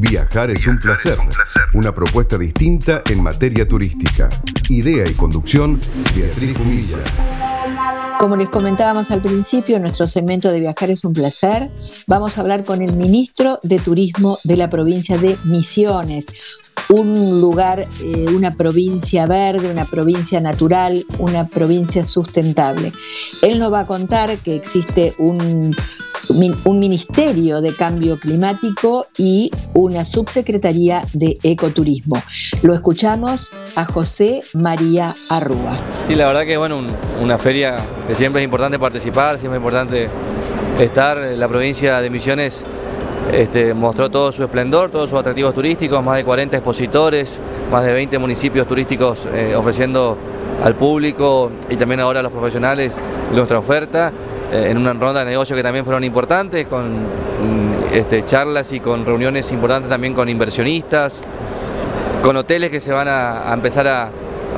Viajar es un placer. Una propuesta distinta en materia turística. Idea y conducción, Beatriz Humilla. Como les comentábamos al principio, en nuestro segmento de Viajar es un placer, vamos a hablar con el ministro de Turismo de la provincia de Misiones, un lugar, eh, una provincia verde, una provincia natural, una provincia sustentable. Él nos va a contar que existe un, un ministerio de cambio climático y una subsecretaría de ecoturismo. Lo escuchamos a José María Arrúa. Sí, la verdad que bueno, una feria que siempre es importante participar, siempre es importante estar. La provincia de Misiones este, mostró todo su esplendor, todos sus atractivos turísticos, más de 40 expositores, más de 20 municipios turísticos eh, ofreciendo al público y también ahora a los profesionales nuestra oferta. Eh, en una ronda de negocio que también fueron importantes, con mm, este, charlas y con reuniones importantes también con inversionistas, con hoteles que se van a, empezar a,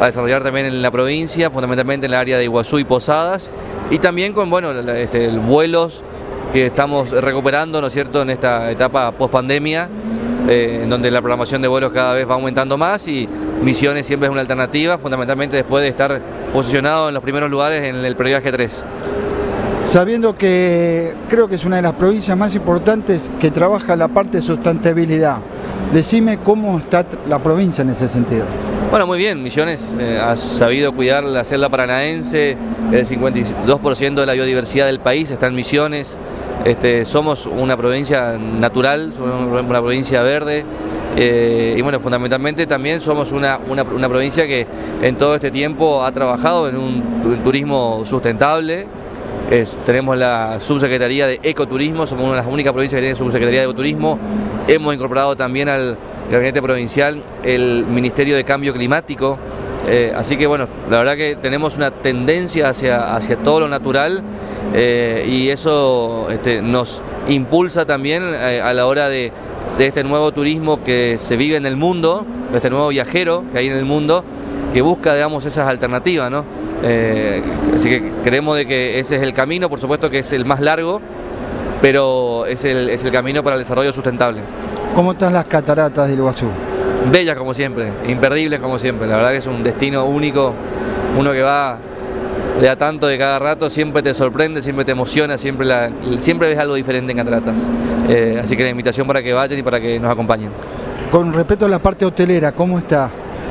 desarrollar también en la provincia, fundamentalmente en el área de Iguazú y Posadas, y también con bueno, este, vuelos que estamos recuperando, ¿no es cierto?, en esta etapa post pandemia, eh, en donde la programación de vuelos cada vez va aumentando más y Misiones siempre es una alternativa, fundamentalmente después de estar posicionado en los primeros lugares en el previaje 3 sabiendo que creo que es una de las provincias más importantes que trabaja la parte de sustentabilidad. Decime cómo está la provincia en ese sentido. Bueno, muy bien, Misiones eh, ha sabido cuidar la selva paranaense, el 52% de la biodiversidad del país está en Misiones, este, somos una provincia natural, somos una provincia verde, eh, y bueno, fundamentalmente también somos una, provincia que en todo este tiempo ha trabajado en un turismo sustentable, tenemos la subsecretaría de ecoturismo, somos una de las únicas provincias que tiene subsecretaría de ecoturismo. Hemos incorporado también al gabinete provincial el Ministerio de Cambio Climático. Eh, así que bueno, la verdad que tenemos una tendencia hacia, hacia todo lo natural eh, y eso este, nos impulsa también eh, a la hora de, de este nuevo turismo que se vive en el mundo, este nuevo viajero que hay en el mundo, que busca, digamos, esas alternativas, ¿no? Eh, así que creemos de que ese es el camino, por supuesto que es el más largo, pero es el, es el camino para el desarrollo sustentable. ¿Cómo están las cataratas del Iguazú? Bellas como siempre, imperdibles como siempre, la verdad que es un destino único, uno que va de a tanto de cada rato, siempre te sorprende, siempre te emociona, siempre, la, siempre ves algo diferente en cataratas. Eh, así que la invitación para que vayan y para que nos acompañen. Con respecto a la parte hotelera, ¿cómo está?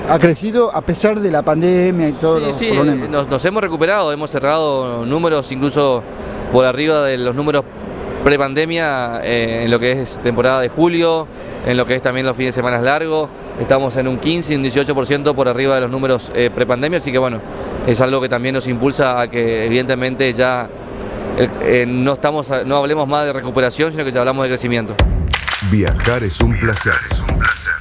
Ha crecido a pesar de la pandemia y todo sí, sí, Nos, hemos recuperado, hemos cerrado números incluso por arriba de los números prepandemia eh, en lo que es temporada de julio, en lo que es también los fines de semana largos. Estamos en un 15 y un 18% por arriba de los números eh, prepandemia, así que bueno, es algo que también nos impulsa a que evidentemente ya eh, no, estamos, no hablemos más de recuperación, sino que ya hablamos de crecimiento. Viajar es un placer. Es un placer.